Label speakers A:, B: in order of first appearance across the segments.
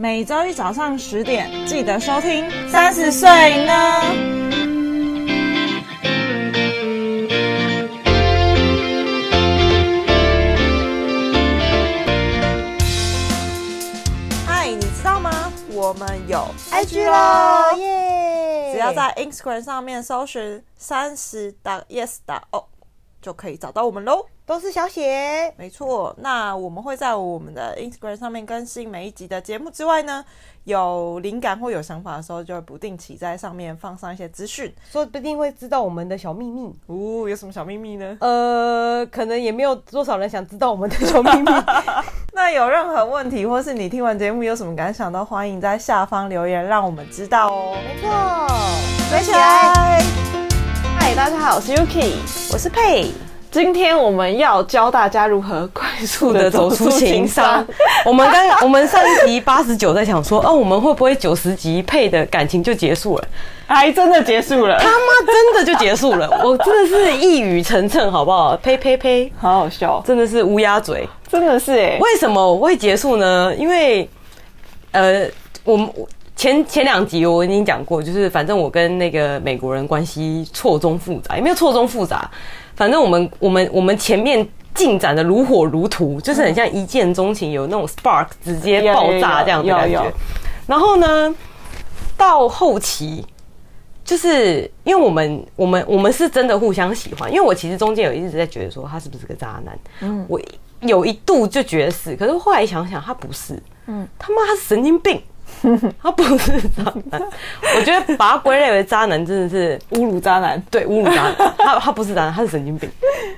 A: 每周一早上十点记得收听。三十岁呢？嗨，你知道吗？我们有 IG 咯，耶！只要在 Instagram 上面搜寻三十 yes o 就可以找到我们喽。
B: 都是小写，
A: 没错。那我们会在我们的 Instagram 上面更新每一集的节目之外呢，有灵感或有想法的时候，就会不定期在上面放上一些资讯，
B: 说不定会知道我们的小秘密。
A: 哦，有什么小秘密呢？
B: 呃，可能也没有多少人想知道我们的小秘密。
A: 那有任何问题，或是你听完节目有什么感想，都欢迎在下方留言，让我们知道哦。
B: 没错，
A: 追起来！
C: 嗨，大家好，我是 Yuki，
A: 我是佩。
C: 今天我们要教大家如何快速的走出情伤。
B: 我们刚我们上一集八十九在想说，哦，我们会不会九十集配的感情就结束了？
C: 还真的结束了，
B: 他妈真的就结束了！我真的是一语成谶，好不好？呸呸呸，
C: 好好笑，
B: 真的是乌鸦嘴，
C: 真的是哎。
B: 为什么我会结束呢？因为呃，我们前前两集我已经讲过，就是反正我跟那个美国人关系错综复杂，也没有错综复杂。反正我们我们我们前面进展的如火如荼，就是很像一见钟情，有那种 spark 直接爆炸这样的感觉。然后呢，到后期，就是因为我们我们我们是真的互相喜欢，因为我其实中间有一直在觉得说他是不是个渣男，嗯，我有一度就觉得是，可是后来想想他不是，嗯，他妈他是神经病。他不是渣男，我觉得把他归类为渣男真的是
C: 侮辱渣男。
B: 对，侮辱渣男。他他不是渣男，他是神经病。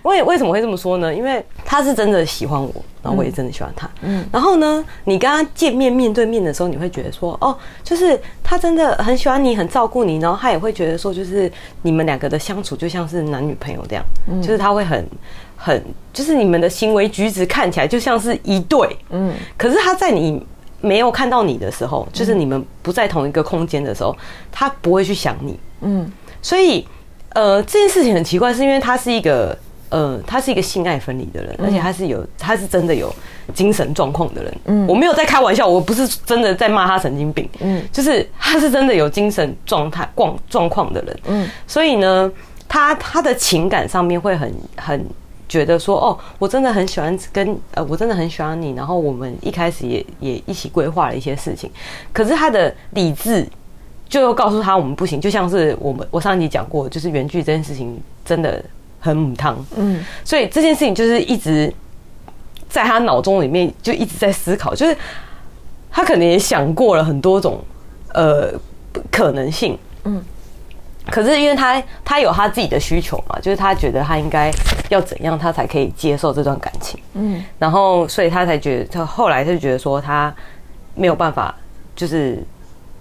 B: 为为什么会这么说呢？因为他是真的喜欢我，然后我也真的喜欢他。嗯。然后呢，你跟他见面面对面的时候，你会觉得说，哦，就是他真的很喜欢你，很照顾你。然后他也会觉得说，就是你们两个的相处就像是男女朋友这样。嗯。就是他会很很，就是你们的行为举止看起来就像是一对。嗯。可是他在你。没有看到你的时候，就是你们不在同一个空间的时候，他不会去想你。嗯，所以呃，这件事情很奇怪，是因为他是一个呃，他是一个性爱分离的人，而且他是有，他是真的有精神状况的人。嗯，我没有在开玩笑，我不是真的在骂他神经病。嗯，就是他是真的有精神状态状状况的人。嗯，所以呢，他他的情感上面会很很。觉得说哦，我真的很喜欢跟呃，我真的很喜欢你。然后我们一开始也也一起规划了一些事情，可是他的理智就又告诉他我们不行。就像是我们我上一集讲过，就是原剧这件事情真的很母汤。嗯，所以这件事情就是一直在他脑中里面就一直在思考，就是他可能也想过了很多种呃可能性。嗯。可是因为他他有他自己的需求嘛，就是他觉得他应该要怎样，他才可以接受这段感情。嗯，然后所以他才觉得，他后来就觉得说他没有办法，就是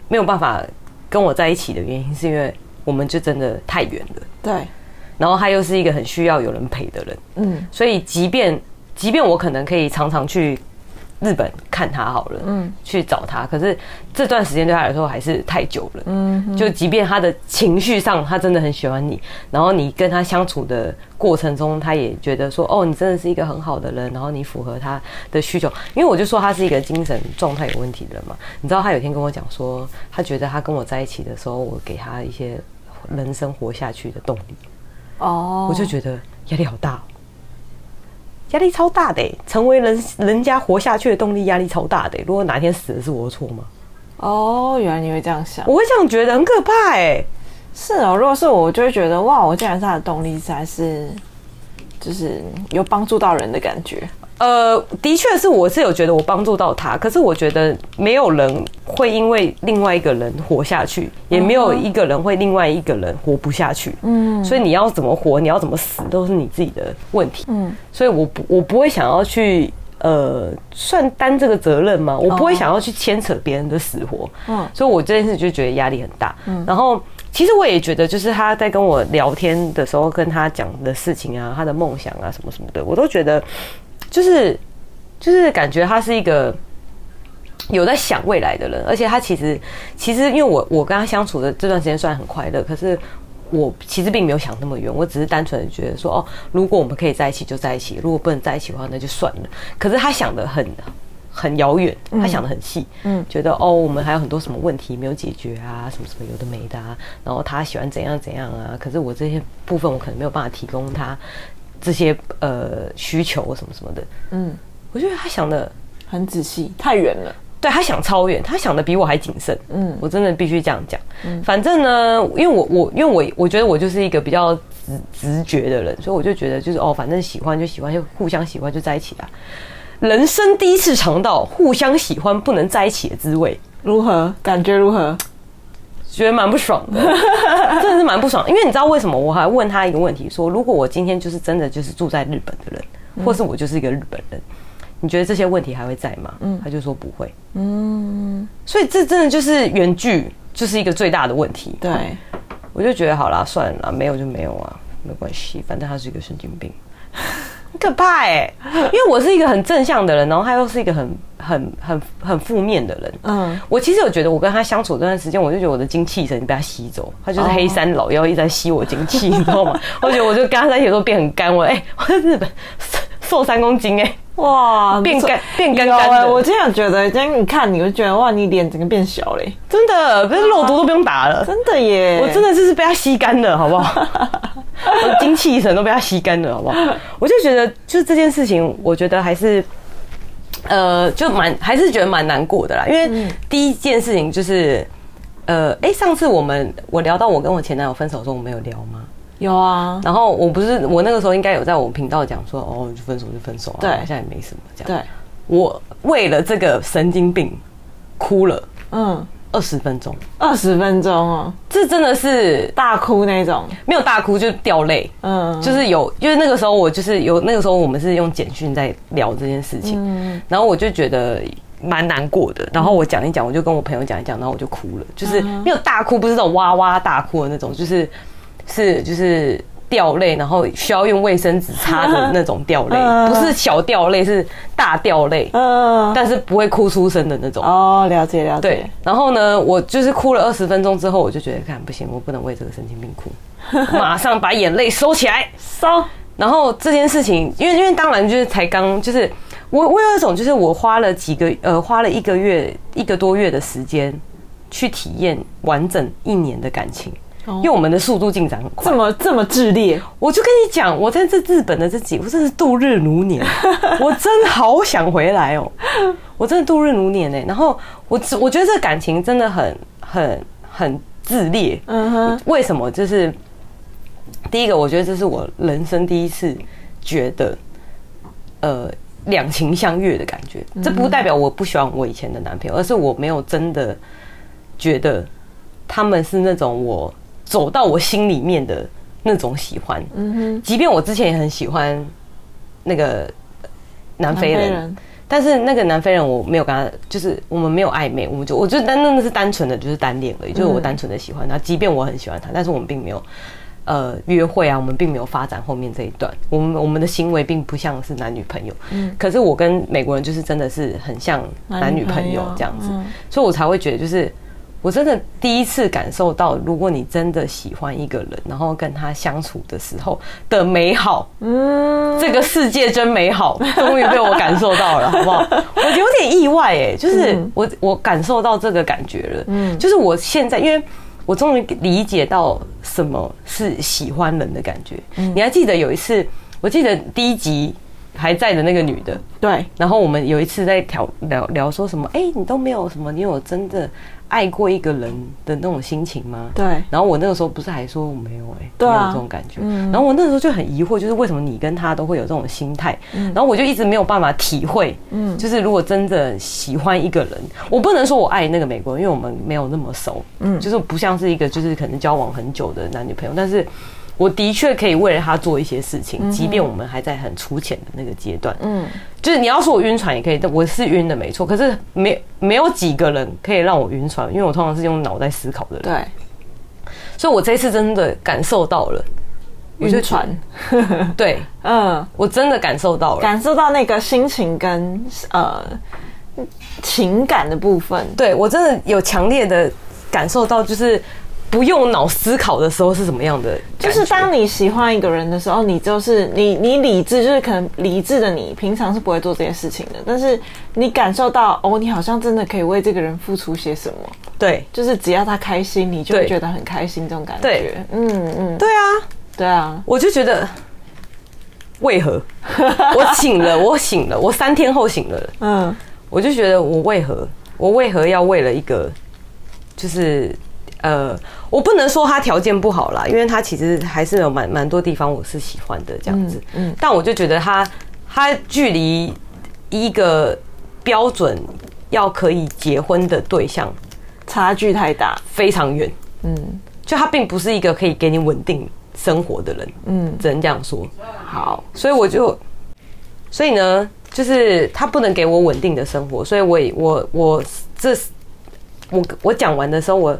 B: 没有办法跟我在一起的原因，是因为我们就真的太远了。
A: 对，
B: 然后他又是一个很需要有人陪的人。嗯，所以即便即便我可能可以常常去。日本看他好了，嗯，去找他，可是这段时间对他来说还是太久了，嗯，就即便他的情绪上他真的很喜欢你，然后你跟他相处的过程中，他也觉得说，哦，你真的是一个很好的人，然后你符合他的需求，因为我就说他是一个精神状态有问题的人嘛，你知道他有一天跟我讲说，他觉得他跟我在一起的时候，我给他一些人生活下去的动力，哦，我就觉得压力好大。压力超大的，成为人人家活下去的动力，压力超大的。如果哪天死了，是我的错吗？
C: 哦，原来你会这样想，
B: 我会这样觉得，很可怕哎。
C: 是哦，如果是我，我就会觉得哇，我竟然是他的动力，才是就是有帮助到人的感觉。
B: 呃，的确是，我是有觉得我帮助到他，可是我觉得没有人会因为另外一个人活下去，也没有一个人会另外一个人活不下去。嗯，所以你要怎么活，你要怎么死，都是你自己的问题。嗯，所以我不，我不会想要去呃，算担这个责任吗？我不会想要去牵扯别人的死活。嗯，所以我这件事就觉得压力很大。嗯，然后其实我也觉得，就是他在跟我聊天的时候，跟他讲的事情啊，他的梦想啊，什么什么的，我都觉得。就是，就是感觉他是一个有在想未来的人，而且他其实，其实因为我我跟他相处的这段时间虽然很快乐，可是我其实并没有想那么远，我只是单纯的觉得说，哦，如果我们可以在一起就在一起，如果不能在一起的话那就算了。可是他想的很很遥远，他想的很细，
C: 嗯，
B: 觉得哦，我们还有很多什么问题没有解决啊，什么什么有的没的啊，然后他喜欢怎样怎样啊，可是我这些部分我可能没有办法提供他这些呃需求什么什么的，
C: 嗯，
B: 我觉得他想的
C: 很仔细，太远了。
B: 对，他想超远，他想的比我还谨慎。
C: 嗯，
B: 我真的必须这样讲。嗯，反正呢，因为我我因为我我觉得我就是一个比较直直觉的人，所以我就觉得就是哦，反正喜欢就喜欢，就互相喜欢就在一起啊。人生第一次尝到互相喜欢不能在一起的滋味，
C: 如何？感觉如何？
B: 觉得蛮不爽的，真的是蛮不爽。因为你知道为什么？我还问他一个问题，说如果我今天就是真的就是住在日本的人，或是我就是一个日本人。你觉得这些问题还会在吗？嗯，他就说不会。嗯，所以这真的就是远距，就是一个最大的问题。
C: 对，
B: 我就觉得好啦，算了，没有就没有啊，没关系，反正他是一个神经病，很 可怕哎、欸。因为我是一个很正向的人，然后他又是一个很很很很负面的人。嗯，我其实有觉得，我跟他相处这段时间，我就觉得我的精气神被他吸走，他就是黑山老妖一直在吸我精气，你知道吗？我觉得我就跟他在一起的时候变很干，我哎、欸，我在日本瘦三公斤哎、欸。哇，变干变干干的！
C: 我今天有觉得，今天你看，你会觉得哇，你脸整个变小嘞，
B: 真的，不是肉毒都不用打了，
C: 真的耶！
B: 我真的就是被他吸干了，好不好？我精气神都被他吸干了，好不好？我就觉得，就是这件事情，我觉得还是，呃，就蛮还是觉得蛮难过的啦。因为第一件事情就是，呃，哎，上次我们我聊到我跟我前男友分手的时候，我们有聊吗？
C: 有啊，
B: 然后我不是我那个时候应该有在我们频道讲说，哦，就分手就分手啊，
C: 对，
B: 现在也没什么这样。
C: 对，
B: 我为了这个神经病哭了，嗯，二十分钟，
C: 二十分钟哦，
B: 这真的是
C: 大哭那种，
B: 没有大哭就掉泪，嗯，就是有，因为那个时候我就是有那个时候我们是用简讯在聊这件事情，嗯，然后我就觉得蛮难过的，然后我讲一讲，我就跟我朋友讲一讲，然后我就哭了，就是没有大哭，不是那种哇哇大哭的那种，就是。是，就是掉泪，然后需要用卫生纸擦的那种掉泪，不是小掉泪，是大掉泪。嗯，但是不会哭出声的那种。
C: 哦，了解了解。
B: 对，然后呢，我就是哭了二十分钟之后，我就觉得看不行，我不能为这个神经病哭，马上把眼泪收起来，收。然后这件事情，因为因为当然就是才刚，就是我我有一种，就是我花了几个呃，花了一个月一个多月的时间去体验完整一年的感情。因为我们的速度进展很快，
C: 这么这么剧烈，
B: 我就跟你讲，我在这日本的这几，我真是度日如年，我真好想回来哦，我真的度日如年哎。然后我我觉得这个感情真的很很很炽烈，嗯哼。为什么？就是第一个，我觉得这是我人生第一次觉得，呃，两情相悦的感觉。这不代表我不喜欢我以前的男朋友，而是我没有真的觉得他们是那种我。走到我心里面的那种喜欢，嗯哼，即便我之前也很喜欢那个南非人，但是那个南非人我没有跟他，就是我们没有暧昧，我们就我就单那是单纯的就是单恋而已，就是我单纯的喜欢他，即便我很喜欢他，但是我们并没有呃约会啊，我们并没有发展后面这一段，我们我们的行为并不像是男女朋友，嗯，可是我跟美国人就是真的是很像男女朋友这样子，所以我才会觉得就是。我真的第一次感受到，如果你真的喜欢一个人，然后跟他相处的时候的美好，嗯，这个世界真美好，终于被我感受到了，好不好？我有点意外哎，就是我我感受到这个感觉了，嗯，就是我现在，因为我终于理解到什么是喜欢人的感觉。你还记得有一次，我记得第一集还在的那个女的，
C: 对，
B: 然后我们有一次在聊聊聊说什么，哎，你都没有什么，你有真的。爱过一个人的那种心情吗？
C: 对。
B: 然后我那个时候不是还说我没有哎、欸，
C: 对啊、
B: 没有这种感觉。嗯。然后我那个时候就很疑惑，就是为什么你跟他都会有这种心态？嗯。然后我就一直没有办法体会，嗯，就是如果真的喜欢一个人，我不能说我爱那个美国人，因为我们没有那么熟，嗯，就是不像是一个就是可能交往很久的男女朋友，但是。我的确可以为了他做一些事情，即便我们还在很粗浅的那个阶段。嗯，就是你要说我晕船也可以，但我是晕的没错。可是没没有几个人可以让我晕船，因为我通常是用脑袋思考的人。
C: 对，
B: 所以我这次真的感受到了
C: 晕船。
B: 对，嗯，我真的感受到了，
C: 感受到那个心情跟呃情感的部分。
B: 对，我真的有强烈的感受到，就是。不用脑思考的时候是什么样的？
C: 就是当你喜欢一个人的时候，你就是你你理智就是可能理智的你平常是不会做这些事情的，但是你感受到哦，你好像真的可以为这个人付出些什么。
B: 对，
C: 就是只要他开心，你就会觉得很开心这种感觉。
B: 对，
C: 嗯嗯，
B: 对啊，
C: 对啊，
B: 我就觉得。为何我醒了？我醒了，我三天后醒了。嗯，我就觉得我为何我为何要为了一个，就是呃，我不能说他条件不好啦，因为他其实还是有蛮蛮多地方我是喜欢的这样子。嗯，但我就觉得他他距离一个标准要可以结婚的对象
C: 差距太大，
B: 非常远。嗯，就他并不是一个可以给你稳定生活的人，嗯，只能这样说。好，所以我就，所以呢，就是他不能给我稳定的生活，所以我也我我这我我讲完的时候，我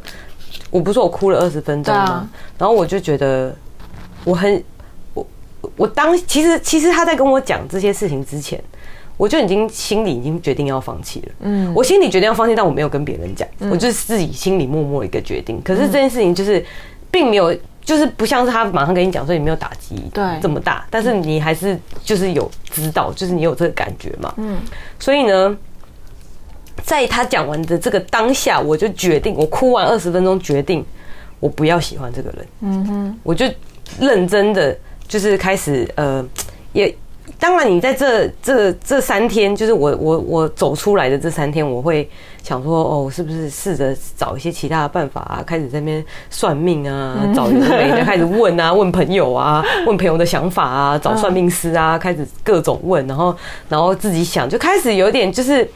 B: 我不是我哭了二十分钟吗？啊、然后我就觉得我很我我当其实其实他在跟我讲这些事情之前，我就已经心里已经决定要放弃了。嗯，我心里决定要放弃，但我没有跟别人讲，嗯、我就是自己心里默默一个决定。可是这件事情就是并没有。就是不像是他马上跟你讲，所以你没有打击对这么大，但是你还是就是有知道，就是你有这个感觉嘛。嗯，所以呢，在他讲完的这个当下，我就决定，我哭完二十分钟，决定我不要喜欢这个人。嗯哼，我就认真的就是开始呃也。当然，你在这这这三天，就是我我我走出来的这三天，我会想说，哦，是不是试着找一些其他的办法啊？开始在那边算命啊，找有的没的，开始问啊，问朋友啊，问朋友的想法啊，找算命师啊，开始各种问，然后然后自己想，就开始有点就是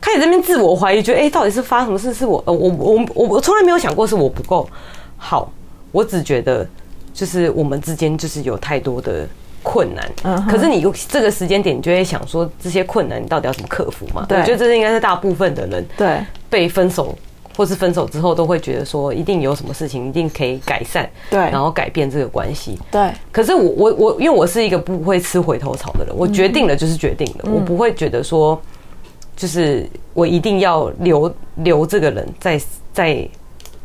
B: 开始在那边自我怀疑，觉得哎，到底是发生什么事？是我呃，我我我我从来没有想过是我不够好，我只觉得就是我们之间就是有太多的。困难，可是你这个时间点，你就会想说，这些困难你到底要怎么克服嘛？对，我觉得这应该是大部分的人对被分手或是分手之后都会觉得说，一定有什么事情一定可以改善，对，然后改变这个关系。对，可是我我我，因为我是一个不会吃回头草的人，我决定了就是决定了，我不会觉得说，就是我一定要留留这个人在在。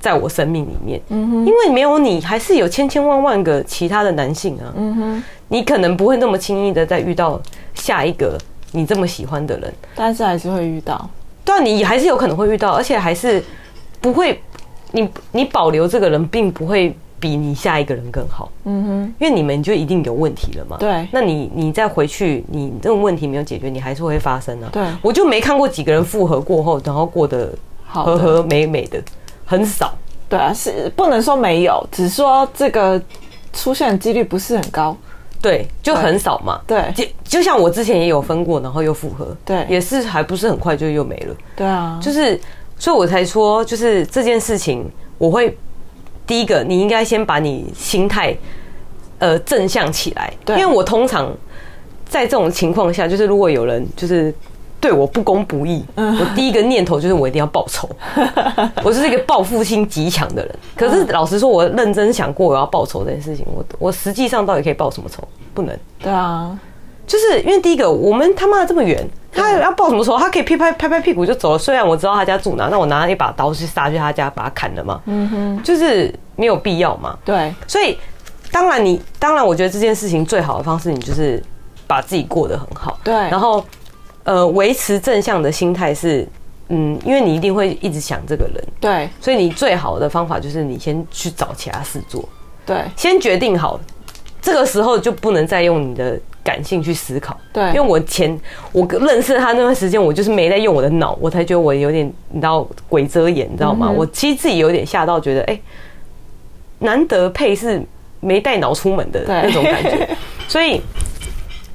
B: 在我生命里面，嗯哼，因为没有你，还是有千千万万个其他的男性啊，嗯哼，你可能不会那么轻易的再遇到下一个你这么喜欢的人，
C: 但是还是会遇到，
B: 对啊，你还是有可能会遇到，而且还是不会，你你保留这个人，并不会比你下一个人更好，嗯哼，因为你们就一定有问题了嘛，对，那你你再回去，你这种问题没有解决，你还是会发生啊，对，我就没看过几个人复合过后，然后过得和和美美的。很少，
C: 对啊，是不能说没有，只是说这个出现的几率不是很高，
B: 对，就很少嘛，对，就就像我之前也有分过，然后又复合，对，也是还不是很快就又没了，对啊，就是，所以我才说，就是这件事情，我会第一个，你应该先把你心态呃正向起来，对，因为我通常在这种情况下，就是如果有人就是。对我不公不义，我第一个念头就是我一定要报仇。我是一个报复心极强的人。可是老实说，我认真想过我要报仇这件事情，我我实际上到底可以报什么仇？不能。对啊，就是因为第一个，我们他妈的这么远，他要报什么仇？他可以拍拍拍拍屁股就走了。虽然我知道他家住哪，那我拿一把刀去杀去他家，把他砍了嘛。嗯哼，就是没有必要嘛。对，所以当然你当然，我觉得这件事情最好的方式，你就是把自己过得很好。对，然后。呃，维持正向的心态是，嗯，因为你一定会一直想这个人，对，所以你最好的方法就是你先去找其他事做，对，先决定好，这个时候就不能再用你的感性去思考，对，因为我前我认识他那段时间，我就是没在用我的脑，我才觉得我有点你知道鬼遮眼，你知道吗？我其实自己有点吓到，觉得哎，难得配是没带脑出门的那种感觉，所以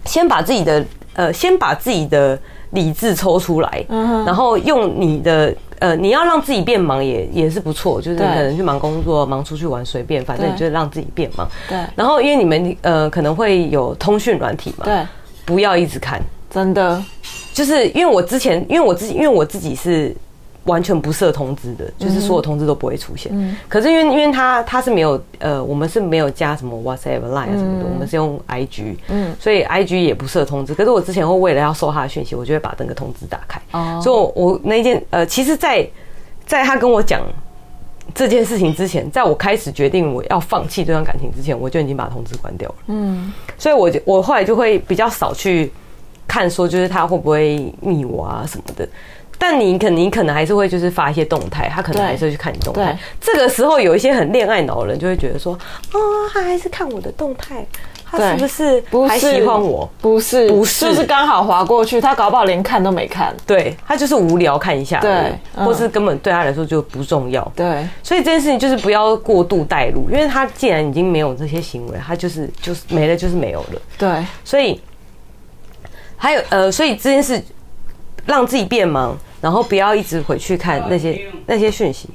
B: 先把自己的。呃，先把自己的理智抽出来，然后用你的呃，你要让自己变忙也也是不错，就是可能去忙工作、忙出去玩，随便，反正你就让自己变忙。对。然后，因为你们呃可能会有通讯软体嘛，对，不要一直看，真的，就是因为我之前，因为我自己，因为我自己是。完全不设通知的，就是所有通知都不会出现。嗯，可是因为因为他他是没有呃，我们是没有加什么 WhatsApp、Line 啊什么的，我们是用 IG，嗯，所以 IG 也不设通知。可是我之前会为了要收他的讯息，我就会把那个通知打开。哦，所以我，我那件呃，其实在，在在他跟我讲这件事情之前，在我开始决定我要放弃这段感情之前，我就已经把通知关掉了。嗯，所以我就我后来就会比较少去看，说就是他会不会腻我啊什么的。但你可能你可能还是会就是发一些动态，他可能还是会去看你动态。这个时候有一些很恋爱脑的人就会觉得说，哦，他还是看我的动态，他是不是还喜欢我？
C: 不是，不是，就是刚好滑过去，他搞不好连看都没看。
B: 对，他就是无聊看一下，对，或是根本对他来说就不重要。
C: 对，
B: 所以这件事情就是不要过度带入，因为他既然已经没有这些行为，他就是就是没了，就是没有了。
C: 对，
B: 所以还有呃，所以这件事让自己变忙。然后不要一直回去看那些那些讯息，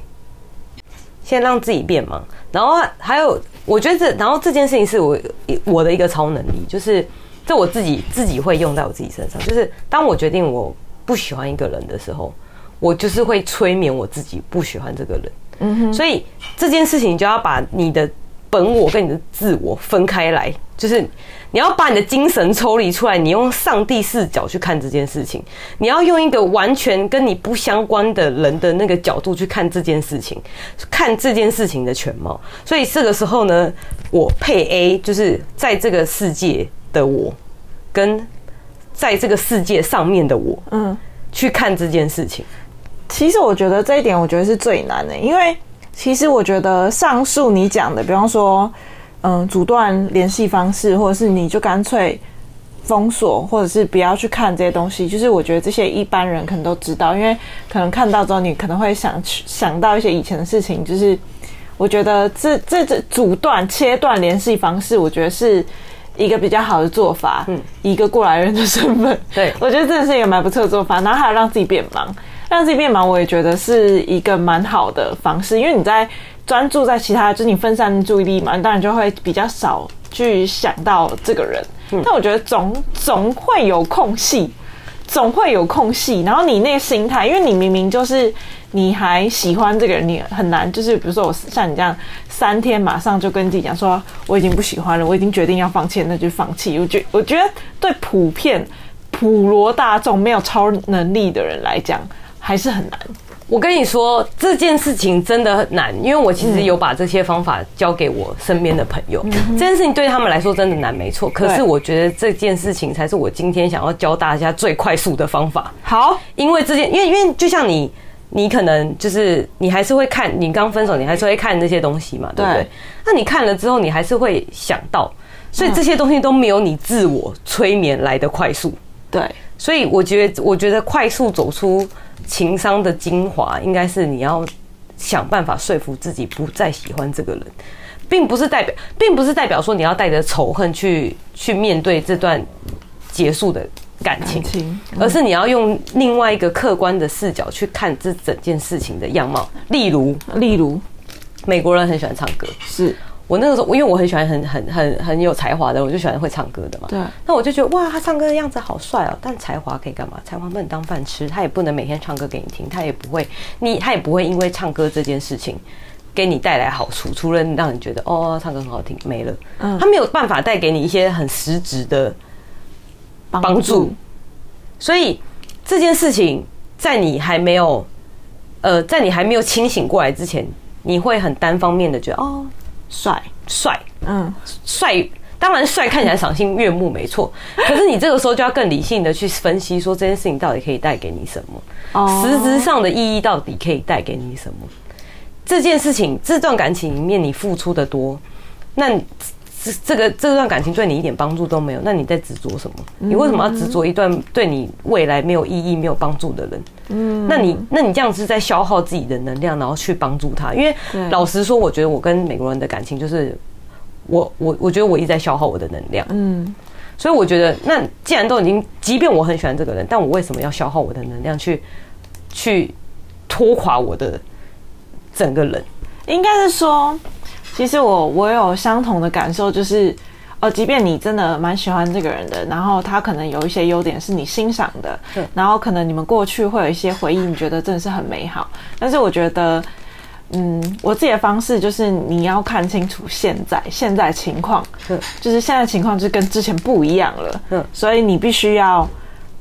B: 先让自己变忙。然后还有，我觉得这，然后这件事情是我我的一个超能力，就是这我自己自己会用在我自己身上。就是当我决定我不喜欢一个人的时候，我就是会催眠我自己不喜欢这个人。嗯哼。所以这件事情就要把你的本我跟你的自我分开来，就是。你要把你的精神抽离出来，你用上帝视角去看这件事情。你要用一个完全跟你不相关的人的那个角度去看这件事情，看这件事情的全貌。所以这个时候呢，我配 A 就是在这个世界的我，跟在这个世界上面的我，嗯，去看这件事情。
C: 其实我觉得这一点，我觉得是最难的，因为其实我觉得上述你讲的，比方说。嗯，阻断联系方式，或者是你就干脆封锁，或者是不要去看这些东西。就是我觉得这些一般人可能都知道，因为可能看到之后，你可能会想想到一些以前的事情。就是我觉得这这这阻断切断联系方式，我觉得是一个比较好的做法。嗯，一个过来人的身份，对，我觉得真的是一个蛮不错的做法。然后还有让自己变忙，让自己变忙，我也觉得是一个蛮好的方式，因为你在。专注在其他，就是你分散注意力嘛，你当然就会比较少去想到这个人。嗯、但我觉得总总会有空隙，总会有空隙。然后你那个心态，因为你明明就是你还喜欢这个人，你很难就是比如说我像你这样三天马上就跟自己讲说我已经不喜欢了，我已经决定要放弃，那就放弃。我觉我觉得对普遍普罗大众没有超能力的人来讲，还是很难。
B: 我跟你说，这件事情真的很难，因为我其实有把这些方法教给我身边的朋友。嗯、这件事情对他们来说真的难，没错。可是我觉得这件事情才是我今天想要教大家最快速的方法。
C: 好，
B: 因为这件，因为因为就像你，你可能就是你还是会看，你刚分手，你还是会看那些东西嘛，对不对？那你看了之后，你还是会想到，所以这些东西都没有你自我催眠来的快速。
C: 对，
B: 所以我觉得，我觉得快速走出。情商的精华应该是你要想办法说服自己不再喜欢这个人，并不是代表，并不是代表说你要带着仇恨去去面对这段结束的感情，而是你要用另外一个客观的视角去看这整件事情的样貌。例如，
C: 例如，
B: 美国人很喜欢唱歌，
C: 是。
B: 我那个时候，因为我很喜欢很很很很有才华的，我就喜欢会唱歌的嘛。
C: 对。
B: 那我就觉得哇，他唱歌的样子好帅哦。但才华可以干嘛？才华不能当饭吃，他也不能每天唱歌给你听，他也不会，你他也不会因为唱歌这件事情给你带来好处，除了让你觉得哦，唱歌很好听，没了。嗯。他没有办法带给你一些很实质的帮助。所以这件事情在你还没有呃，在你还没有清醒过来之前，你会很单方面的觉得哦。帅帅，嗯，帅，当然帅看起来赏心悦目，没错。可是你这个时候就要更理性的去分析，说这件事情到底可以带给你什么，实质上的意义到底可以带给你什么？这件事情，这段感情里面你付出的多，那这这个这段感情对你一点帮助都没有，那你在执着什么？你为什么要执着一段对你未来没有意义、没有帮助的人？嗯，那你那你这样是在消耗自己的能量，然后去帮助他。因为老实说，我觉得我跟美国人的感情就是，我我我觉得我一直在消耗我的能量。嗯，所以我觉得，那既然都已经，即便我很喜欢这个人，但我为什么要消耗我的能量去去拖垮我的整个人？
C: 应该是说，其实我我有相同的感受，就是。呃，即便你真的蛮喜欢这个人的，然后他可能有一些优点是你欣赏的，对，然后可能你们过去会有一些回忆，你觉得真的是很美好。但是我觉得，嗯，我自己的方式就是你要看清楚现在现在情况，就是现在情况就跟之前不一样了，嗯，所以你必须要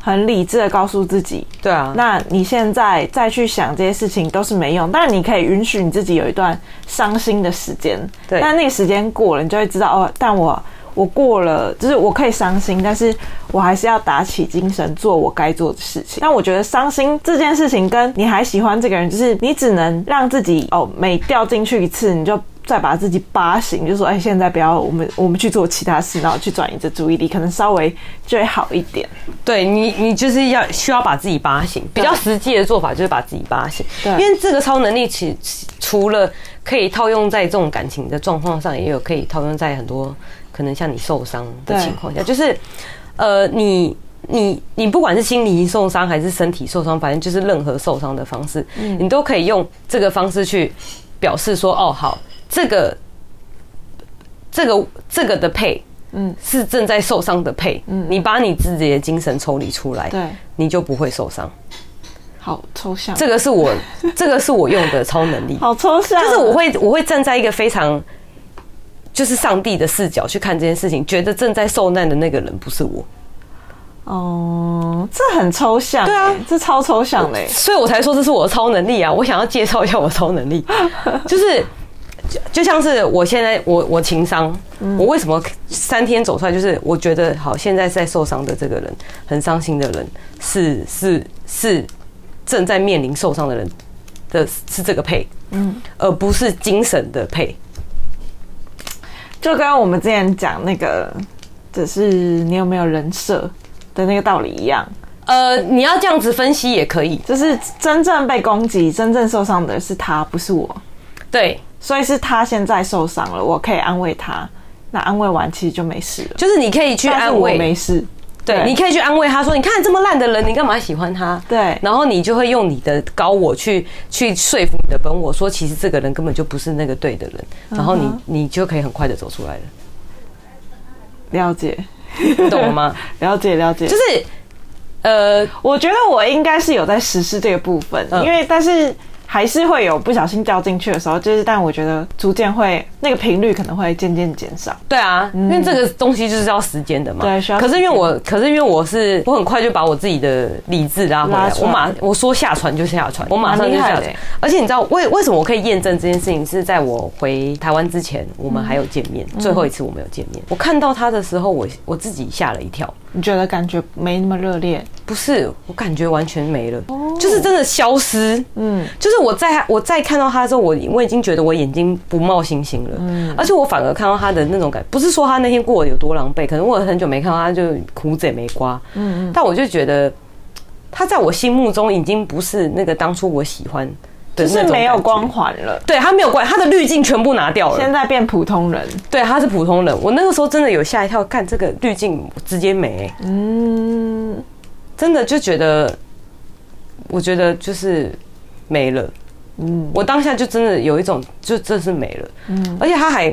C: 很理智的告诉自己，
B: 对啊，
C: 那你现在再去想这些事情都是没用，但你可以允许你自己有一段伤心的时间，
B: 对，
C: 但那个时间过了，你就会知道哦，但我我过了，就是我可以伤心，但是我还是要打起精神做我该做的事情。但我觉得伤心这件事情跟你还喜欢这个人，就是你只能让自己哦，每掉进去一次，你就。再把自己扒醒，就说：“哎，现在不要，我们我们去做其他事，然后去转移这注意力，可能稍微就会好一点。
B: 对”对你，你就是要需要把自己扒醒。比较实际的做法就是把自己扒醒。
C: 对，
B: 因为这个超能力其实除了可以套用在这种感情的状况上，也有可以套用在很多可能像你受伤的情况下，就是呃，你你你不管是心理受伤还是身体受伤，反正就是任何受伤的方式，嗯，你都可以用这个方式去表示说：“哦，好。”这个，这个，这个的配，嗯，是正在受伤的配，嗯，你把你自己的精神抽离出来，
C: 对，
B: 你就不会受伤。
C: 好抽象，
B: 这个是我，这个是我用的超能力。
C: 好抽象，
B: 就是我会，我会站在一个非常，就是上帝的视角去看这件事情，觉得正在受难的那个人不是我。
C: 哦，这很抽象，
B: 对啊，
C: 这超抽象嘞，
B: 所以我才说这是我的超能力啊！我想要介绍一下我的超能力，就是。就像是我现在我我情商，我为什么三天走出来？就是我觉得好，现在在受伤的这个人，很伤心的人，是是是正在面临受伤的人的，是这个配，嗯，而不是精神的配。
C: 就跟我们之前讲那个，只是你有没有人设的那个道理一样。
B: 呃，你要这样子分析也可以，
C: 就是真正被攻击、真正受伤的是他，不是我。
B: 对。
C: 所以是他现在受伤了，我可以安慰他。那安慰完其实就没事了，
B: 就是你可以去安慰，
C: 没事。
B: 对，你可以去安慰他说：“你看这么烂的人，你干嘛喜欢他？”
C: 对，
B: 然后你就会用你的高我去去说服你的本我说，其实这个人根本就不是那个对的人。然后你你就可以很快的走出来了。
C: 了解，
B: 你懂了吗？
C: 了解了解，
B: 就是呃，
C: 我觉得我应该是有在实施这个部分，因为但是。还是会有不小心掉进去的时候，就是，但我觉得逐渐会那个频率可能会渐渐减少。
B: 对啊，因为这个东西就是要时间的嘛。
C: 对，需要。
B: 可是因为我，可是因为我是，我很快就把我自己的理智拉回来。我马我说下船就下船，我马上就下船。而且你知道为为什么我可以验证这件事情？是在我回台湾之前，我们还有见面，最后一次我们有见面。我看到他的时候，我我自己吓了一跳。
C: 你觉得感觉没那么热烈？
B: 不是，我感觉完全没了，就是真的消失。嗯，就是我在我在看到他的时候，我我已经觉得我眼睛不冒星星了。嗯，而且我反而看到他的那种感，不是说他那天过得有多狼狈，可能我很久没看到他，就胡子也没刮。嗯嗯，但我就觉得他在我心目中已经不是那个当初我喜欢。
C: 就是没有光环了，
B: 对，他没有光，他的滤镜全部拿掉了，
C: 现在变普通人。
B: 对，他是普通人。我那个时候真的有吓一跳，看这个滤镜直接没，嗯，真的就觉得，我觉得就是没了，嗯，我当下就真的有一种，就真是没了，嗯，而且他还，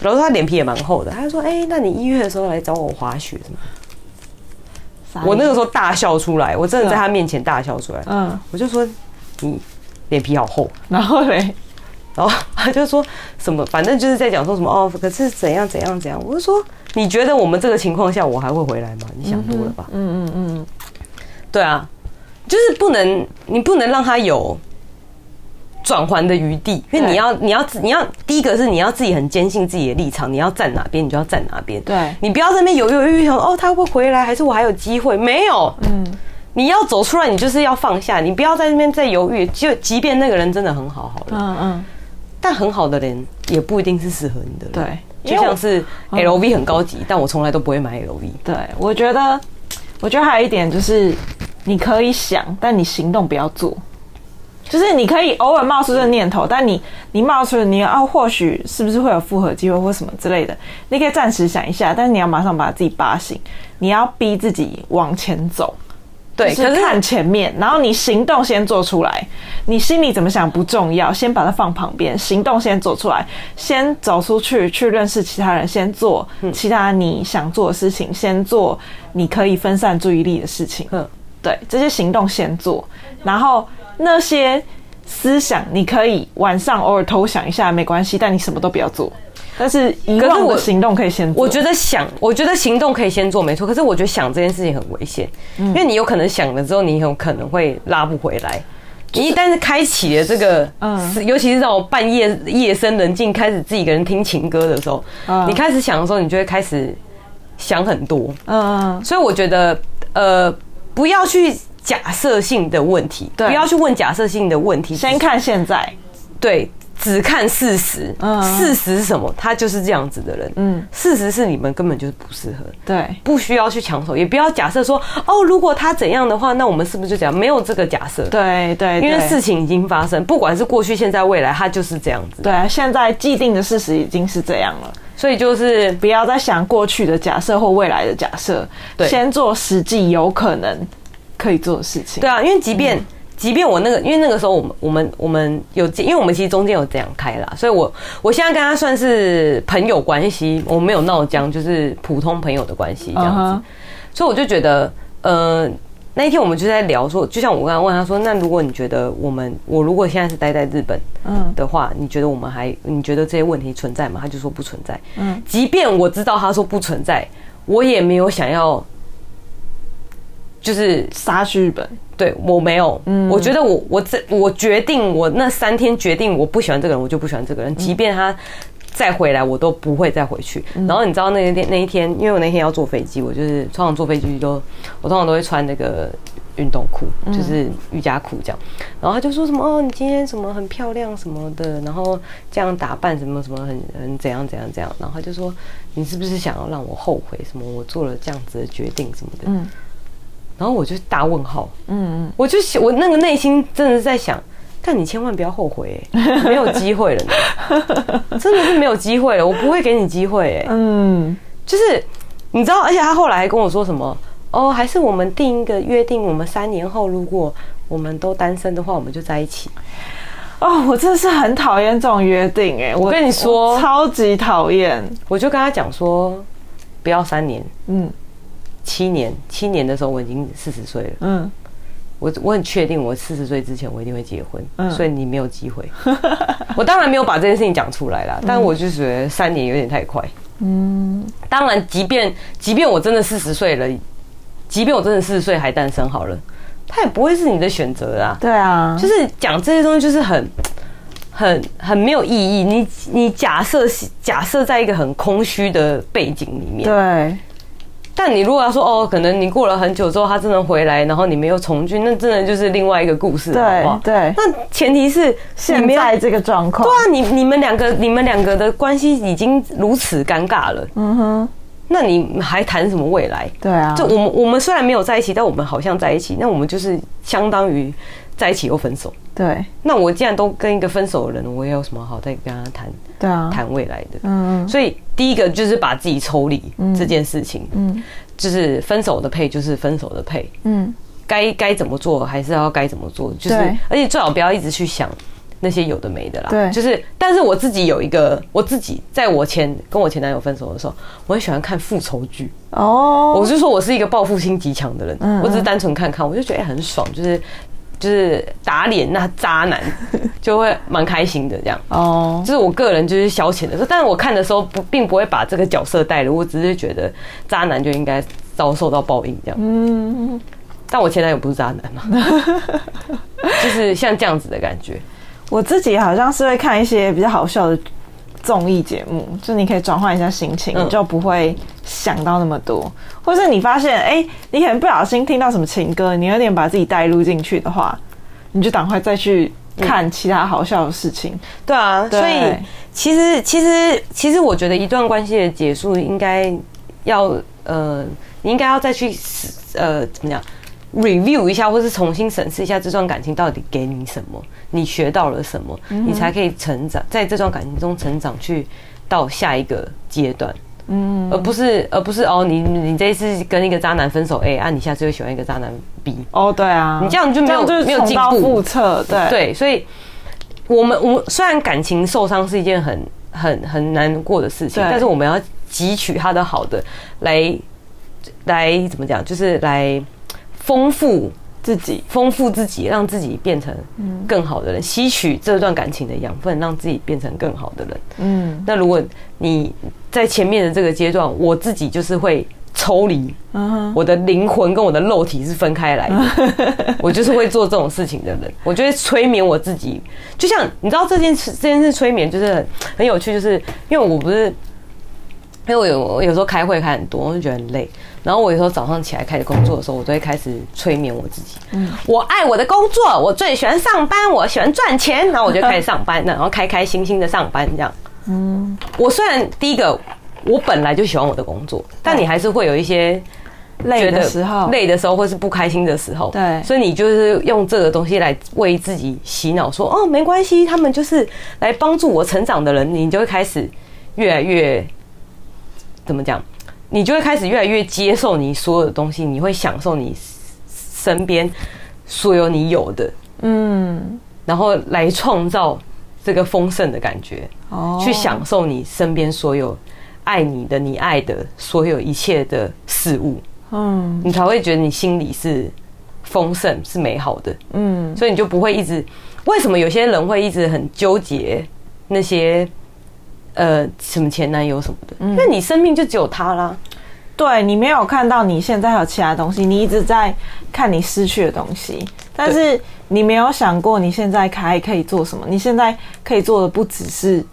B: 然后他脸皮也蛮厚的，他就说，哎，那你一月的时候来找我滑雪什么？我那个时候大笑出来，我真的在他面前大笑出来，嗯，我就说你。脸皮好厚，
C: 然后嘞，
B: 然后他就说什么，反正就是在讲说什么哦，可是怎样怎样怎样。我就说，你觉得我们这个情况下，我还会回来吗？你想多了吧？嗯嗯嗯，对啊，就是不能，你不能让他有转圜的余地，因为你要，你要，你要，第一个是你要自己很坚信自己的立场，你要站哪边，你就要站哪边。
C: 对，你
B: 不要在那边犹犹豫豫想哦，他会不会回来，还是我还有机会？没有，嗯。你要走出来，你就是要放下，你不要在那边再犹豫。就即便那个人真的很好，好了，嗯嗯，但很好的人也不一定是适合你的。
C: 对，
B: 就像是 LV 很高级，但我从来都不会买 LV。
C: 对，我觉得，我觉得还有一点就是，你可以想，但你行动不要做。就是你可以偶尔冒出这个念头，但你你冒出了你啊或许是不是会有复合机会或什么之类的，你可以暂时想一下，但是你要马上把自己扒醒，你要逼自己往前走。对，可是看前面，然后你行动先做出来。你心里怎么想不重要，先把它放旁边，行动先做出来，先走出去去认识其他人，先做其他你想做的事情，先做你可以分散注意力的事情。嗯，对，这些行动先做，然后那些思想你可以晚上偶尔偷想一下没关系，但你什么都不要做。但是遗忘的行动可以先做。
B: 我觉得想，我觉得行动可以先做，没错。可是我觉得想这件事情很危险，因为你有可能想了之后，你有可能会拉不回来。你一旦是开启了这个，嗯，尤其是这种半夜夜深人静，开始自己一个人听情歌的时候，你开始想的时候，你就会开始想很多。嗯，所以我觉得，呃，不要去假设性的问题，不要去问假设性的问题，
C: 先看现在，
B: 对。只看事实，嗯，事实是什么？他就是这样子的人，嗯，事实是你们根本就是不适合，
C: 对，
B: 不需要去抢手，也不要假设说，哦，如果他怎样的话，那我们是不是就这样？没有这个假设，
C: 对对，
B: 因为事情已经发生，不管是过去、现在、未来，他就是这样子，
C: 对，啊现在既定的事实已经是这样了，
B: 所以就是
C: 不要再想过去的假设或未来的假设，对，先做实际有可能可以做的事情，
B: 对啊，因为即便。即便我那个，因为那个时候我们我们我们有，因为我们其实中间有这样开啦，所以我我现在跟他算是朋友关系，我们没有闹僵，就是普通朋友的关系这样子。所以我就觉得，呃，那一天我们就在聊说，就像我刚刚问他说，那如果你觉得我们我如果现在是待在日本，嗯的话，你觉得我们还你觉得这些问题存在吗？他就说不存在。嗯，即便我知道他说不存在，我也没有想要。就是
C: 杀去日本，
B: 对我没有，嗯，我觉得我我这我决定我那三天决定我不喜欢这个人，我就不喜欢这个人，即便他再回来，我都不会再回去。然后你知道那一天那一天，因为我那天要坐飞机，我就是通常坐飞机都我通常都会穿那个运动裤，就是瑜伽裤这样。然后他就说什么哦，你今天什么很漂亮什么的，然后这样打扮什么什么很很怎样怎样怎样。然后他就说你是不是想要让我后悔什么？我做了这样子的决定什么的，嗯。然后我就大问号，嗯嗯，我就我那个内心真的是在想，但你千万不要后悔，没有机会了，真的是没有机会了，我不会给你机会，哎，嗯，就是你知道，而且他后来还跟我说什么，哦，还是我们定一个约定，我们三年后如果我们都单身的话，我们就在一起。
C: 哦，我真的是很讨厌这种约定，哎，我跟你说，超级讨厌，
B: 我就跟他讲说，不要三年，嗯。七年，七年的时候我已经四十岁了。嗯，我我很确定，我四十岁之前我一定会结婚。嗯，所以你没有机会。我当然没有把这件事情讲出来啦，但我就觉得三年有点太快。嗯，当然，即便即便我真的四十岁了，即便我真的四十岁还单身好了，他也不会是你的选择啊。
C: 对啊，
B: 就是讲这些东西就是很很很没有意义。你你假设假设在一个很空虚的背景里面，
C: 对。
B: 但你如果要说哦，可能你过了很久之后他真的回来，然后你们又重聚，那真的就是另外一个故事，
C: 对
B: 好不好？
C: 对。
B: 那前提是
C: 现在这个状况。
B: 对啊，你你们两个你们两个的关系已经如此尴尬了。嗯哼。那你还谈什么未来？
C: 对啊。
B: 就我们我们虽然没有在一起，但我们好像在一起。那我们就是相当于在一起又分手。
C: 对。
B: 那我既然都跟一个分手的人，我也有什么好再跟他谈？
C: 对啊。
B: 谈未来的。嗯。所以。第一个就是把自己抽离这件事情，嗯，就是分手的配就是分手的配，嗯，该该怎么做还是要该怎么做，就是而且最好不要一直去想那些有的没的啦，对，就是但是我自己有一个我自己在我前跟我前男友分手的时候，我很喜欢看复仇剧。哦，我就说我是一个报复心极强的人，我只是单纯看看，我就觉得很爽，就是。就是打脸那渣男，就会蛮开心的这样。哦，就是我个人就是消遣的时候，但是我看的时候不并不会把这个角色带入，我只是觉得渣男就应该遭受到报应这样。嗯，但我前男友不是渣男嘛，就是像这样子的感觉。
C: 我自己好像是会看一些比较好笑的。综艺节目，就你可以转换一下心情，你就不会想到那么多。或是你发现，哎、欸，你可能不小心听到什么情歌，你有点把自己带入进去的话，你就赶快再去看其他好笑的事情。嗯、
B: 对啊，对，所以其实其实其实我觉得一段关系的结束，应该要呃，你应该要再去呃怎么讲？review 一下，或是重新审视一下这段感情到底给你什么，你学到了什么，你才可以成长，在这段感情中成长，去到下一个阶段，嗯，而不是而不是哦，你你这一次跟一个渣男分手，A，啊，你下次又喜欢一个渣男 B，
C: 哦，对啊，
B: 你这样就没有没有进步，
C: 复测，对。
B: 对，所以我们我们虽然感情受伤是一件很很很难过的事情，但是我们要汲取他的好的来来怎么讲，就是来。丰富
C: 自己，
B: 丰富自己，让自己变成更好的人，吸取这段感情的养分，让自己变成更好的人。嗯，那如果你在前面的这个阶段，我自己就是会。抽离，我的灵魂跟我的肉体是分开来的。我就是会做这种事情的人。我觉得催眠我自己，就像你知道这件事，这件事催眠就是很很有趣，就是因为我不是，因为我有我有时候开会开很多，我就觉得很累。然后我有时候早上起来开始工作的时候，我都会开始催眠我自己。嗯，我爱我的工作，我最喜欢上班，我喜欢赚钱，然后我就开始上班，然后开开心心的上班这样。嗯，我虽然第一个。我本来就喜欢我的工作，但你还是会有一些
C: 累的时候，
B: 累的时候或是不开心的时候。
C: 对，
B: 所以你就是用这个东西来为自己洗脑，说哦，没关系，他们就是来帮助我成长的人，你就会开始越来越怎么讲？你就会开始越来越接受你所有的东西，你会享受你身边所有你有的，嗯，然后来创造这个丰盛的感觉，哦，去享受你身边所有。爱你的，你爱的所有一切的事物，嗯，你才会觉得你心里是丰盛、是美好的，嗯，所以你就不会一直。为什么有些人会一直很纠结那些呃什么前男友什么的？因为你生命就只有他啦。
C: 对，你没有看到你现在还有其他东西，你一直在看你失去的东西，但是你没有想过你现在还可以做什么？你现在可以做的不只是。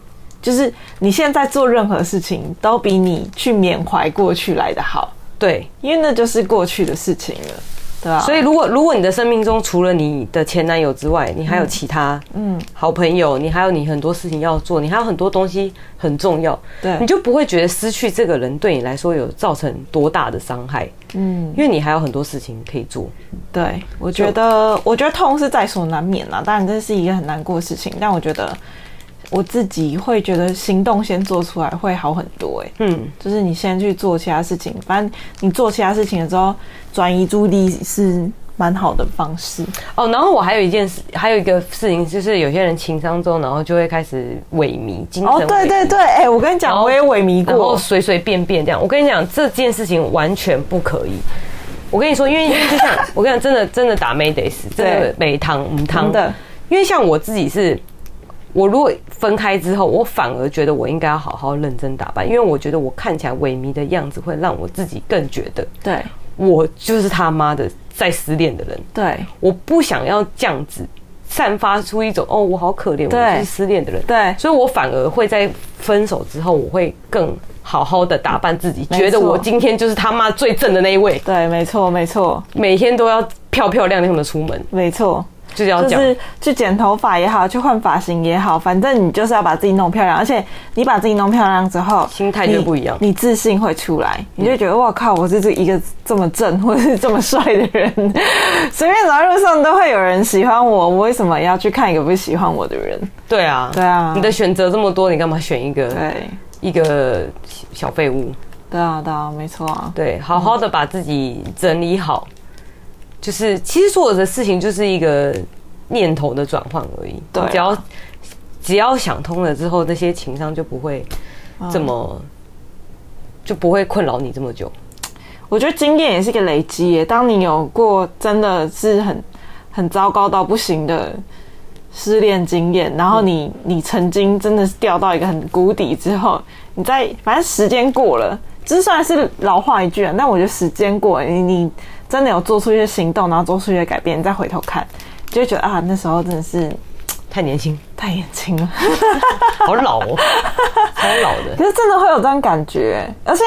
C: 就是你现在做任何事情，都比你去缅怀过去来的好。
B: 对，
C: 因为那就是过去的事情了，对啊？
B: 所以，如果如果你的生命中除了你的前男友之外，你还有其他嗯好朋友，你还有你很多事情要做，你还有很多东西很重要，
C: 对，
B: 你就不会觉得失去这个人对你来说有造成多大的伤害。嗯，因为你还有很多事情可以做。
C: 对，我觉得，我觉得痛是在所难免啦，当然这是一个很难过的事情，但我觉得。我自己会觉得行动先做出来会好很多，哎，嗯，就是你先去做其他事情，反正你做其他事情的时候，转移注意力是蛮好的方式。
B: 哦，然后我还有一件事，还有一个事情，就是有些人情商中，然后就会开始萎靡，精神萎靡。
C: 哦，对对对，哎，我跟你讲，我也萎靡过，
B: 然后随随便便这样。我跟你讲，这件事情完全不可以。我跟你说，因为就像 我跟你讲，真的真的打没得死，真的没汤母汤的。因为像我自己是。我如果分开之后，我反而觉得我应该要好好认真打扮，因为我觉得我看起来萎靡的样子会让我自己更觉得，
C: 对，
B: 我就是他妈的在失恋的人。
C: 对，
B: 我不想要这样子散发出一种哦，我好可怜，我是失恋的人。
C: 对，
B: 所以我反而会在分手之后，我会更好好的打扮自己，觉得我今天就是他妈最正的那一位。
C: 对，没错，没错，
B: 每天都要漂漂亮亮的出门。
C: 没错。
B: 就是要
C: 就是去剪头发也好，去换发型也好，反正你就是要把自己弄漂亮。而且你把自己弄漂亮之后，
B: 心态就不一样，
C: 你自信会出来，你就觉得哇靠，我是这一个这么正或者是这么帅的人，随便走在路上都会有人喜欢我，我为什么要去看一个不喜欢我的人？
B: 对啊，
C: 对啊，
B: 你的选择这么多，你干嘛选一个？对，一个小废物。
C: 对啊，对啊，没错啊。
B: 对，好好的把自己整理好。就是，其实所有的事情就是一个念头的转换而已。对，只要只要想通了之后，那些情商就不会这么就不会困扰你这么久。
C: 我觉得经验也是一个累积耶。当你有过真的是很很糟糕到不行的失恋经验，然后你你曾经真的是掉到一个很谷底之后，你在反正时间过了，这算是老话一句啊。但我觉得时间过了，你你。真的有做出一些行动，然后做出一些改变，你再回头看，就会觉得啊，那时候真的是
B: 太年轻，
C: 太年轻了，
B: 好老哦，好老的。
C: 可是真的会有这种感觉，而且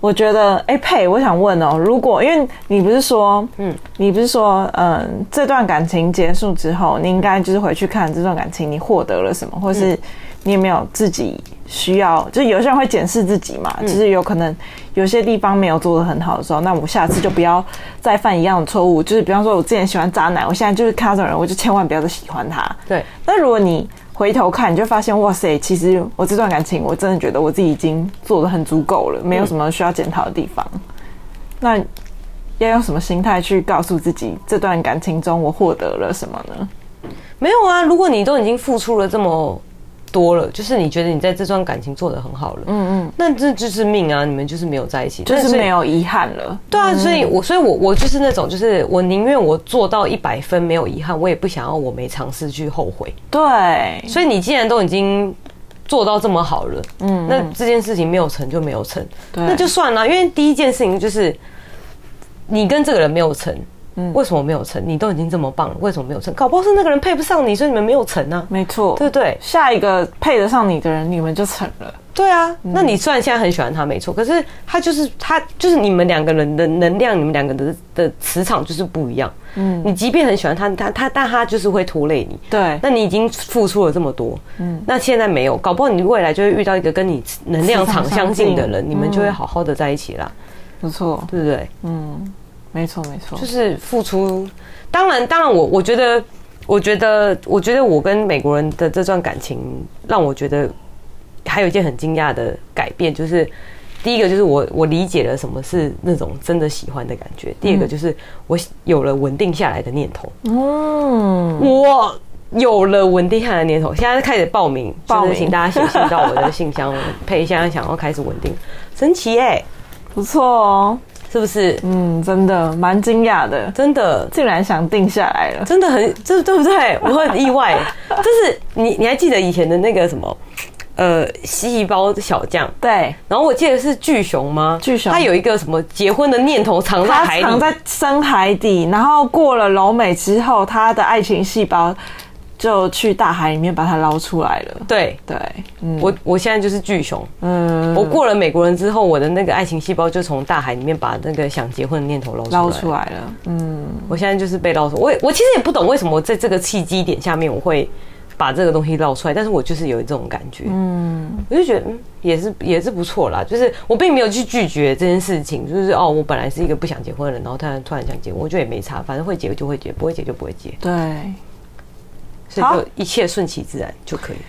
C: 我觉得，哎、欸，佩，我想问哦，如果因为你不是说，嗯，你不是说，嗯，这段感情结束之后，你应该就是回去看这段感情，你获得了什么，或是你有没有自己。需要，就有些人会检视自己嘛，就是有可能有些地方没有做的很好的时候，那我下次就不要再犯一样的错误。就是比方说，我之前喜欢渣男，我现在就是看到这种人，我就千万不要再喜欢他。
B: 对。
C: 那如果你回头看，你就发现，哇塞，其实我这段感情，我真的觉得我自己已经做的很足够了，没有什么需要检讨的地方。那要用什么心态去告诉自己，这段感情中我获得了什么呢？
B: 没有啊，如果你都已经付出了这么。多了，就是你觉得你在这段感情做的很好了，嗯嗯，那这就是命啊，你们就是没有在一起，
C: 就是没有遗憾了。
B: 对啊，所以我所以我我就是那种，就是我宁愿我做到一百分没有遗憾，我也不想要我没尝试去后悔。
C: 对，
B: 所以你既然都已经做到这么好了，嗯，那这件事情没有成就没有成，对，那就算了，因为第一件事情就是你跟这个人没有成。嗯，为什么没有成？你都已经这么棒了，为什么没有成？搞不好是那个人配不上你，所以你们没有成呢、啊。
C: 没错，
B: 对不对？
C: 下一个配得上你的人，你们就成了。
B: 对啊，那你虽然现在很喜欢他，没错，可是他就是他就是你们两个人的能量，你们两个的的磁场就是不一样。嗯，你即便很喜欢他，他他但他就是会拖累你。
C: 对，
B: 那你已经付出了这么多，嗯，那现在没有，搞不好你未来就会遇到一个跟你能量场相近的人，你们就会好好的在一起啦。
C: 不错，
B: 对不对？
C: 嗯。没错，没错，
B: 就是付出。当然，当然我，我我觉得，我觉得，我觉得我跟美国人的这段感情，让我觉得还有一件很惊讶的改变，就是第一个就是我我理解了什么是那种真的喜欢的感觉。第二个就是我有了稳定下来的念头。嗯，我有了稳定下来的念头，现在开始报名，报名，请大家写信到我的信箱，配一下想要开始稳定，神奇哎，
C: 不错哦。
B: 是不是？
C: 嗯，真的蛮惊讶的，
B: 真的竟
C: 然想定下来了，
B: 真的很，这对不对？我很意外。就是你，你还记得以前的那个什么，呃，细胞小将？
C: 对。
B: 然后我记得是巨熊吗？
C: 巨熊，
B: 他有一个什么结婚的念头藏在海底，
C: 藏在深海底。然后过了柔美之后，他的爱情细胞。就去大海里面把它捞出来了。
B: 对
C: 对，
B: 嗯，我我现在就是巨熊。嗯，我过了美国人之后，我的那个爱情细胞就从大海里面把那个想结婚的念头捞出来
C: 捞出来了。嗯，
B: 我现在就是被捞出来。我我其实也不懂为什么在这个契机点下面我会把这个东西捞出来，但是我就是有这种感觉。嗯，我就觉得嗯也是也是不错啦。就是我并没有去拒绝这件事情，就是哦，我本来是一个不想结婚的人，然后突然突然想结婚，我觉得也没差，反正会结就会结，不会结就不会结。
C: 对。
B: 所以就一切顺其自然就可以了，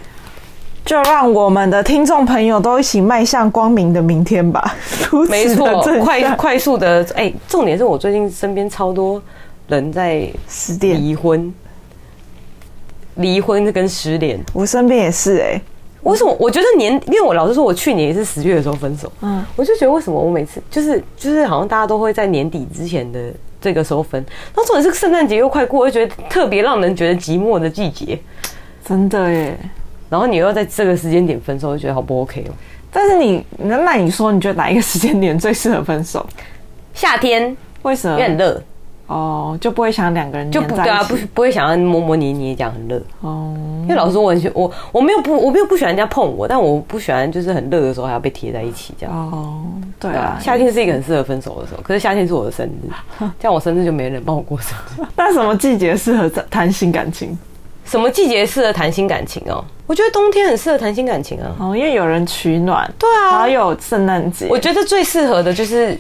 C: 就让我们的听众朋友都一起迈向光明的明天吧。
B: 没错，快快速的哎、欸，重点是我最近身边超多人在失恋、离婚、离婚跟失恋。
C: 我身边也是哎、欸，
B: 为什么？我觉得年，因为我老实说，我去年也是十月的时候分手。嗯，我就觉得为什么我每次就是就是好像大家都会在年底之前的。这个时候分，那重点是圣诞节又快过，我就觉得特别让人觉得寂寞的季节，
C: 真的耶。
B: 然后你又要在这个时间点分手，我就觉得好不 OK 哦。
C: 但是你那那你说，你觉得哪一个时间点最适合分手？
B: 夏天？
C: 为什么？
B: 因为很热。
C: 哦，就不会想两个人
B: 就不对啊，不不会想要摸摸捏捏这样很热哦。因为老实说，我我我没有不我没有不喜欢人家碰我，但我不喜欢就是很热的时候还要被贴在一起这样
C: 哦。对啊，
B: 夏天是一个很适合分手的时候，可是夏天是我的生日，这样我生日就没人帮我过生日。
C: 那什么季节适合谈新感情？
B: 什么季节适合谈新感情哦？我觉得冬天很适合谈新感情啊。
C: 哦，因为有人取暖。
B: 对啊，
C: 还有圣诞节。
B: 我觉得最适合的就是。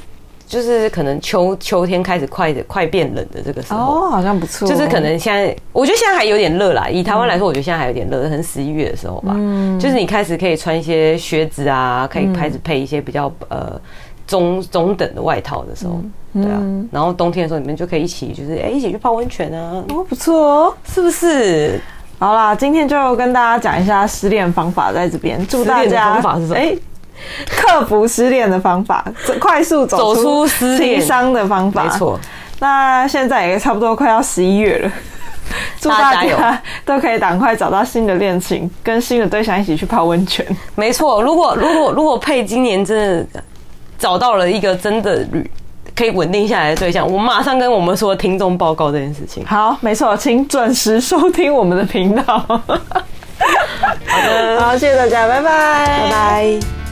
B: 就是可能秋秋天开始快快变冷的这个时候
C: 哦，好像不错。
B: 就是可能现在，我觉得现在还有点热啦。以台湾来说，我觉得现在还有点热，可能十一月的时候吧。嗯，就是你开始可以穿一些靴子啊，可以开始配一些比较呃中中等的外套的时候，对啊。然后冬天的时候，你们就可以一起就是哎一起去泡温泉啊。
C: 哦，不错哦，
B: 是不是？
C: 好啦，今天就跟大家讲一下失恋方法，在这边祝大家
B: 方法是什么？哎。
C: 克服失恋的方法，快速走出情伤的方法，没错。那现在也差不多快要十一月了，祝大家都可以赶快找到新的恋情，跟新的对象一起去泡温泉。
B: 没错，如果如果如果佩今年真的找到了一个真的可以稳定下来的对象，我马上跟我们说听众报告这件事情。
C: 好，没错，请准时收听我们的频道。好的，好，谢谢大家，拜拜，
B: 拜拜。